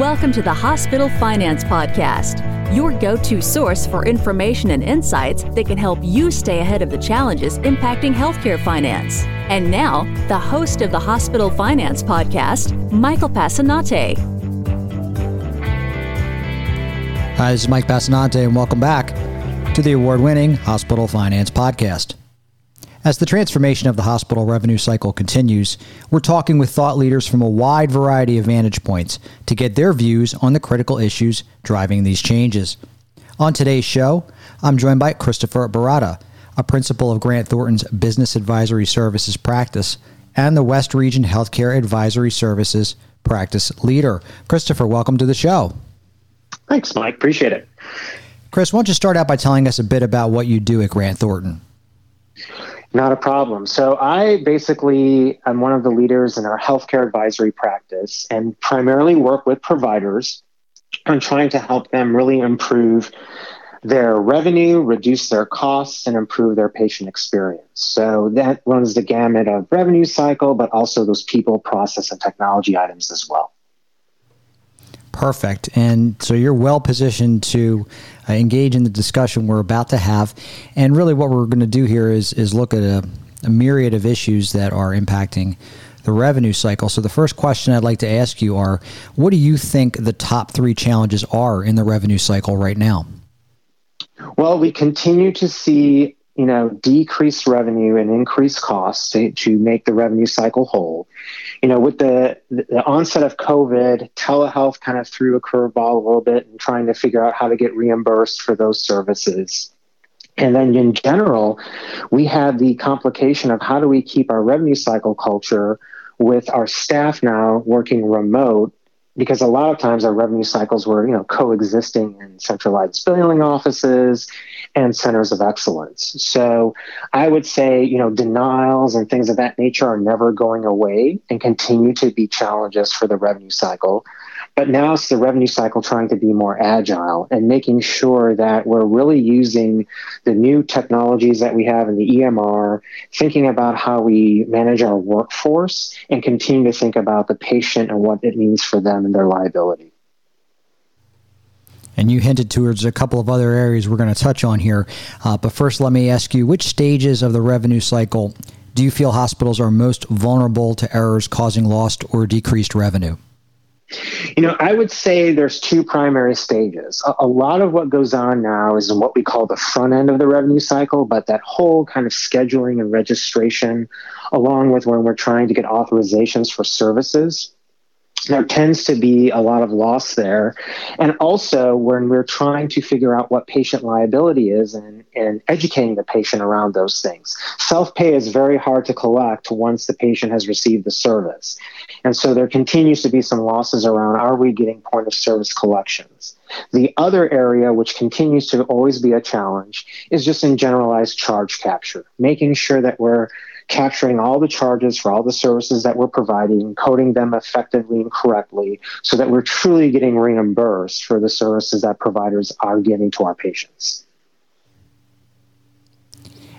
Welcome to the Hospital Finance Podcast, your go to source for information and insights that can help you stay ahead of the challenges impacting healthcare finance. And now, the host of the Hospital Finance Podcast, Michael Passanante. Hi, this is Mike Passanante, and welcome back to the award winning Hospital Finance Podcast. As the transformation of the hospital revenue cycle continues, we're talking with thought leaders from a wide variety of vantage points to get their views on the critical issues driving these changes. On today's show, I'm joined by Christopher Baratta, a principal of Grant Thornton's Business Advisory Services practice and the West Region Healthcare Advisory Services practice leader. Christopher, welcome to the show. Thanks, Mike. Appreciate it. Chris, why don't you start out by telling us a bit about what you do at Grant Thornton? Not a problem. So I basically am one of the leaders in our healthcare advisory practice and primarily work with providers on trying to help them really improve their revenue, reduce their costs, and improve their patient experience. So that runs the gamut of revenue cycle, but also those people, process, and technology items as well. Perfect. And so you're well positioned to uh, engage in the discussion we're about to have. And really, what we're going to do here is, is look at a, a myriad of issues that are impacting the revenue cycle. So, the first question I'd like to ask you are what do you think the top three challenges are in the revenue cycle right now? Well, we continue to see you know, decrease revenue and increase costs to, to make the revenue cycle whole. You know, with the, the onset of COVID, telehealth kind of threw a curveball a little bit and trying to figure out how to get reimbursed for those services. And then in general, we had the complication of how do we keep our revenue cycle culture with our staff now working remote because a lot of times our revenue cycles were you know coexisting in centralized billing offices and centers of excellence. So i would say you know denials and things of that nature are never going away and continue to be challenges for the revenue cycle but now it's the revenue cycle trying to be more agile and making sure that we're really using the new technologies that we have in the EMR, thinking about how we manage our workforce and continue to think about the patient and what it means for them and their liability. And you hinted towards a couple of other areas we're going to touch on here. Uh, but first, let me ask you which stages of the revenue cycle do you feel hospitals are most vulnerable to errors causing lost or decreased revenue? You know, I would say there's two primary stages. A, a, lot of what goes on now is in what we call the front end of the revenue cycle, but that whole kind of scheduling and registration, along with when we're trying to get authorizations for services, there tends to be a lot of loss there. And also, when we're trying to figure out what patient liability is and, and educating the patient around those things, self pay is very hard to collect once the patient has received the service. And so, there continues to be some losses around are we getting point of service collections? The other area, which continues to always be a challenge, is just in generalized charge capture, making sure that we're capturing all the charges for all the services that we're providing, coding them effectively and correctly so that we're truly getting reimbursed for the services that providers are giving to our patients.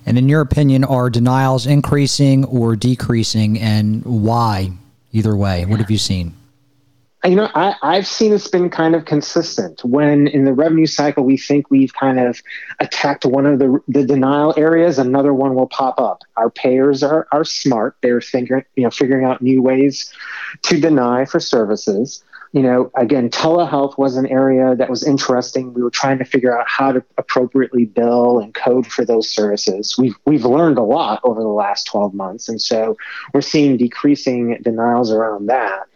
And in your opinion, are denials increasing or decreasing, and why? Either way, what have you seen? You know, I, I've seen it's been kind of consistent. When in the revenue cycle, we think we've kind of attacked one of the, the denial areas, another one will pop up. Our payers are, are smart. They're figuring, you know, figuring out new ways to deny for services. You know, again, telehealth was an area that was interesting. We were trying to figure out how to appropriately bill and code for those services. We've we've learned a lot over the last 12 months, and so we're seeing decreasing denials around that.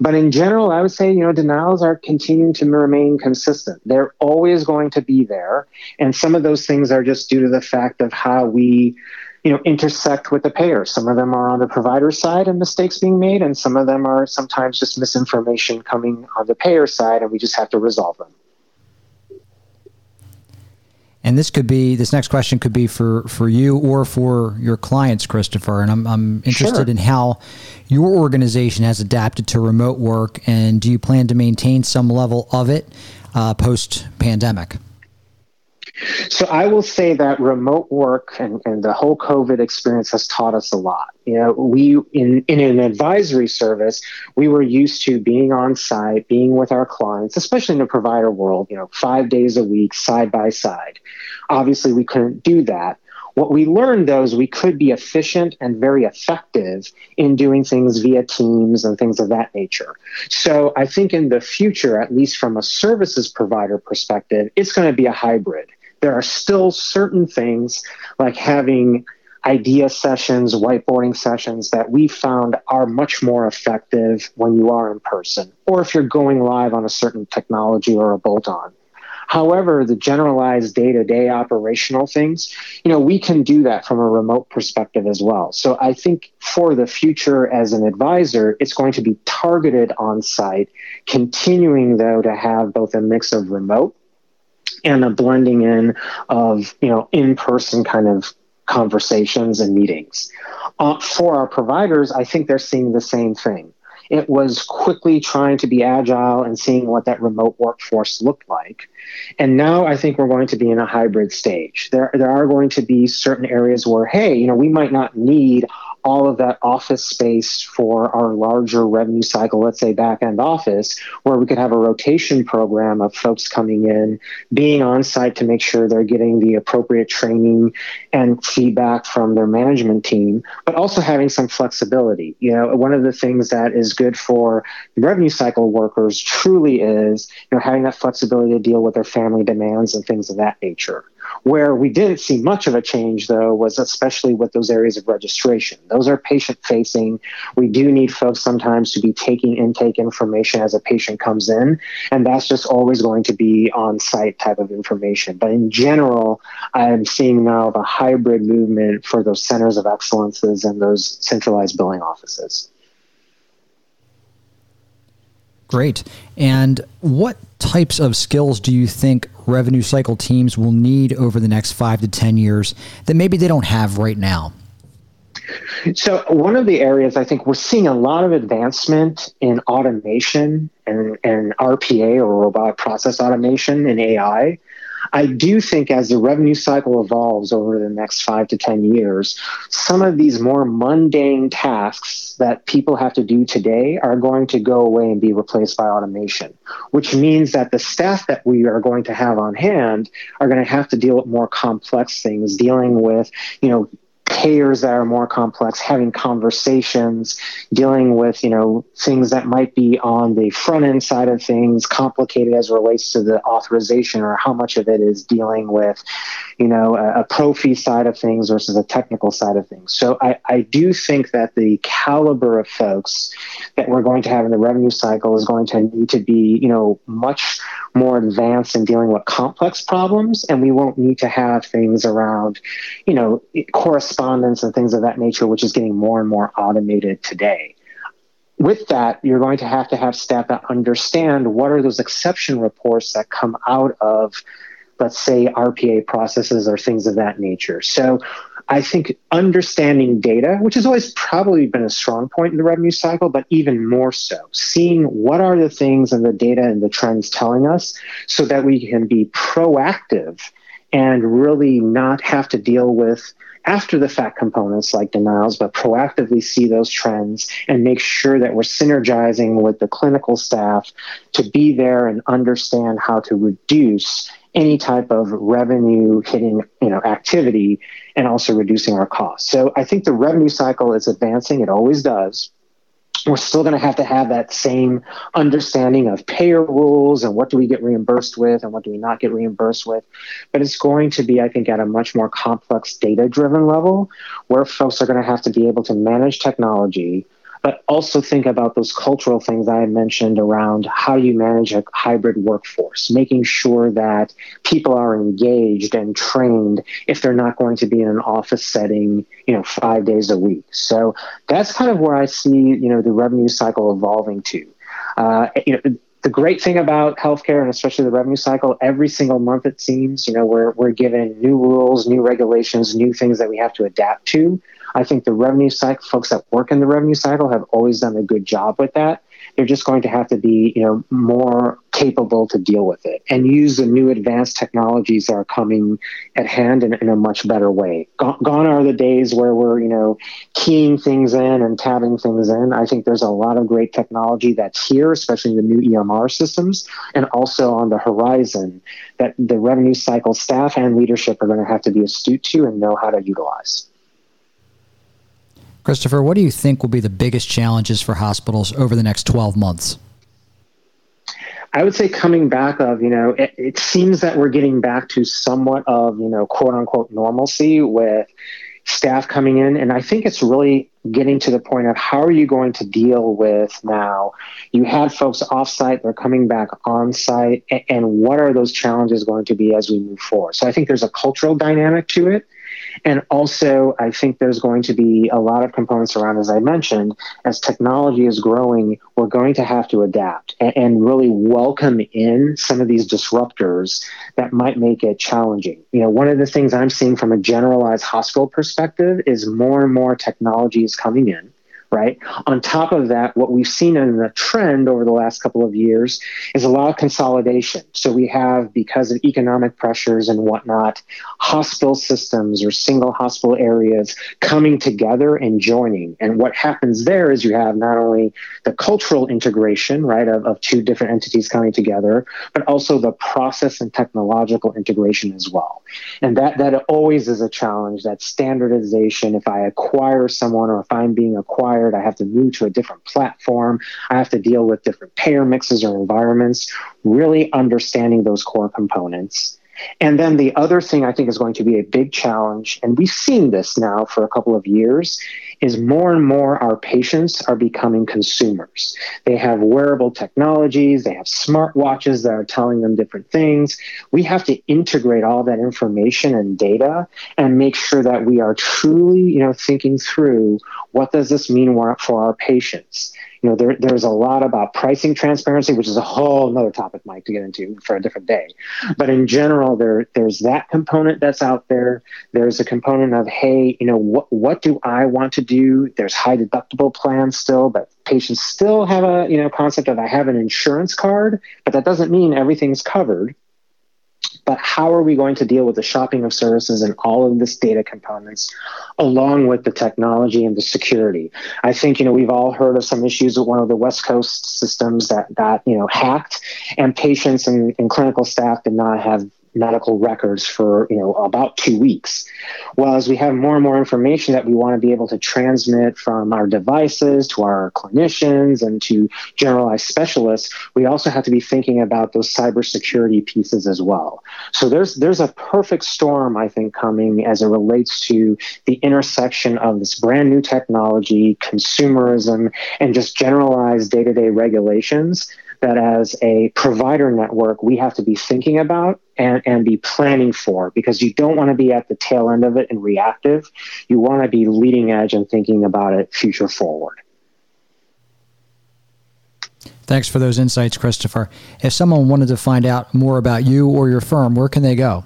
But in general, I would say, you know, denials are continuing to remain consistent. They're always going to be there. And some of those things are just due to the fact of how we, you know, intersect with the payer. Some of them are on the provider side and mistakes being made, and some of them are sometimes just misinformation coming on the payer side, and we just have to resolve them. And this could be this next question could be for for you or for your clients, Christopher. And I'm I'm interested sure. in how your organization has adapted to remote work, and do you plan to maintain some level of it uh, post pandemic? So I will say that remote work and, and the whole COVID experience has taught us a lot. You know, we in, in an advisory service, we were used to being on site, being with our clients, especially in the provider world, you know, five days a week, side by side. Obviously, we couldn't do that. What we learned though is we could be efficient and very effective in doing things via teams and things of that nature. So I think in the future, at least from a services provider perspective, it's going to be a hybrid. There are still certain things like having idea sessions, whiteboarding sessions that we found are much more effective when you are in person, or if you're going live on a certain technology or a bolt on. However, the generalized day to day operational things, you know, we can do that from a remote perspective as well. So I think for the future as an advisor, it's going to be targeted on site, continuing though to have both a mix of remote and a blending in of, you know, in person kind of conversations and meetings. Uh, for our providers, I think they're seeing the same thing. It was quickly trying to be agile and seeing what that remote workforce looked like. And now I think we're going to be in a hybrid stage. There, there are going to be certain areas where, hey, you know, we might not need all of that office space for our larger revenue cycle, let's say back end office, where we could have a rotation program of folks coming in, being on site to make sure they're getting the appropriate training and feedback from their management team, but also having some flexibility. You know, one of the things that is good for revenue cycle workers truly is, you know, having that flexibility to deal with their family demands and things of that nature. Where we didn't see much of a change, though, was especially with those areas of registration. Those are patient facing. We do need folks sometimes to be taking intake information as a patient comes in, and that's just always going to be on site type of information. But in general, I'm seeing now the hybrid movement for those centers of excellences and those centralized billing offices. Great. And what types of skills do you think revenue cycle teams will need over the next five to 10 years that maybe they don't have right now? So, one of the areas I think we're seeing a lot of advancement in automation and, and RPA or robotic process automation and AI. I do think as the revenue cycle evolves over the next five to 10 years, some of these more mundane tasks that people have to do today are going to go away and be replaced by automation, which means that the staff that we are going to have on hand are going to have to deal with more complex things, dealing with, you know, payers that are more complex, having conversations, dealing with, you know, things that might be on the front end side of things, complicated as relates to the authorization or how much of it is dealing with, you know, a, a pro fee side of things versus a technical side of things. So I, I do think that the caliber of folks that we're going to have in the revenue cycle is going to need to be, you know, much more advanced in dealing with complex problems. And we won't need to have things around, you know, correspondence and things of that nature, which is getting more and more automated today with that, you're going to have to have staff that understand what are those exception reports that come out of let's say RPA processes or things of that nature. So I think understanding data, which has always probably been a strong point in the revenue cycle, but even more so, seeing what are the things and the data and the trends telling us so that we can be proactive and really not have to deal with after the fact components like denials, but proactively see those trends and make sure that we're synergizing with the clinical staff to be there and understand how to reduce any type of revenue hitting you know activity and also reducing our costs. So i think the revenue cycle is advancing. It always does we're still going to have to have that same understanding of payer rules and what do we get reimbursed with and what do we not get reimbursed with. But it's going to be i think at a much more complex data driven level where folks are going to have to be able to manage technology but also think about those cultural things I mentioned around how you manage a hybrid workforce, making sure that people are engaged and trained if they're not going to be in an office setting, you know, five days a week. So that's kind of where I see, you know, the revenue cycle evolving to. Uh, you know, the great thing about healthcare and especially the revenue cycle, every single month it seems, you know, we're we're given new rules, new regulations, new things that we have to adapt to. I think the revenue cycle folks that work in the revenue cycle have always done a good job with that. They're just going to have to be, you know, more capable to deal with it and use the new advanced technologies that are coming at hand in, in a much better way. Gone, gone are the days where we're, you know, keying things in and tabbing things in. I think there's a lot of great technology that's here, especially the new EMR systems, and also on the horizon that the revenue cycle staff and leadership are going to have to be astute to and know how to utilize. Christopher, what do you think will be the biggest challenges for hospitals over the next 12 months? I would say coming back of, you know, it, it, seems that we're getting back to somewhat of, you know, quote unquote normalcy with staff coming in. And I think it's really getting to the point of how are you going to deal with now? You had folks offsite, they're coming back on site, and, and what are those challenges going to be as we move forward? So I think there's a cultural dynamic to it and also, I think there's going to be a lot of components around, as I mentioned, as technology is growing, we're going to have to adapt and, and really welcome in some of these disruptors that might make it challenging. You know, one of the things I'm seeing from a generalized hospital perspective is more and more technology is coming in right? On top of that, what we've seen in the trend over the last couple of years is a lot of consolidation. So we have, because of economic pressures and whatnot, hospital systems or single hospital areas coming together and joining. And what happens there is you have not only the cultural integration, right, of, of two different entities coming together, but also the process and technological integration as well. And that, that always is a challenge, that standardization. If I acquire someone or if I'm being acquired, I have to move to a different platform. I have to deal with different payer mixes or environments, really understanding those core components. And then the other thing I think is going to be a big challenge, and we've seen this now for a couple of years, is more and more our patients are becoming consumers. They have wearable technologies, they have smartwatches that are telling them different things. We have to integrate all that information and data and make sure that we are truly, you know, thinking through what does this mean for our patients you know, there, there's a lot about pricing transparency, which is a whole other topic, Mike, to get into for a different day. But in general, there there's that component that's out there. There's a component of, hey, you know, what what do I want to do? There's high deductible plans still, but patients still have a you know concept of I have an insurance card, but that doesn't mean everything's covered but how are we going to deal with the shopping of services and all of this data components along with the technology and the security? I think you know we've all heard of some issues with one of the west coast systems that got you know hacked and patients and, and clinical staff did not have medical records for you know about two weeks. Well, as we have more and more information that we want to be able to transmit from our devices to our clinicians and to generalized specialists, we also have to be thinking about those cybersecurity pieces as well. So there's there's a perfect storm I think coming as it relates to the intersection of this brand new technology, consumerism, and just generalized day-to-day regulations that as a provider network, we have to be thinking about and, and be planning for because you don't want to be at the tail end of it and reactive. You want to be leading edge and thinking about it future forward. Thanks for those insights, Christopher. If someone wanted to find out more about you or your firm, where can they go?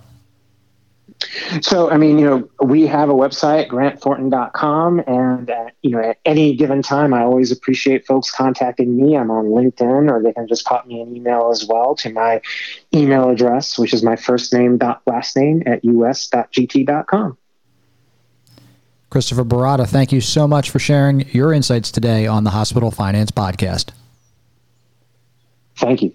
So, I mean, you know, we have a website, grantthornton.com, and uh, you know, at any given time, I always appreciate folks contacting me. I'm on LinkedIn, or they can just pop me an email as well to my email address, which is my first name dot last name at us.gt.com. Christopher Baratta, thank you so much for sharing your insights today on the Hospital Finance Podcast. Thank you.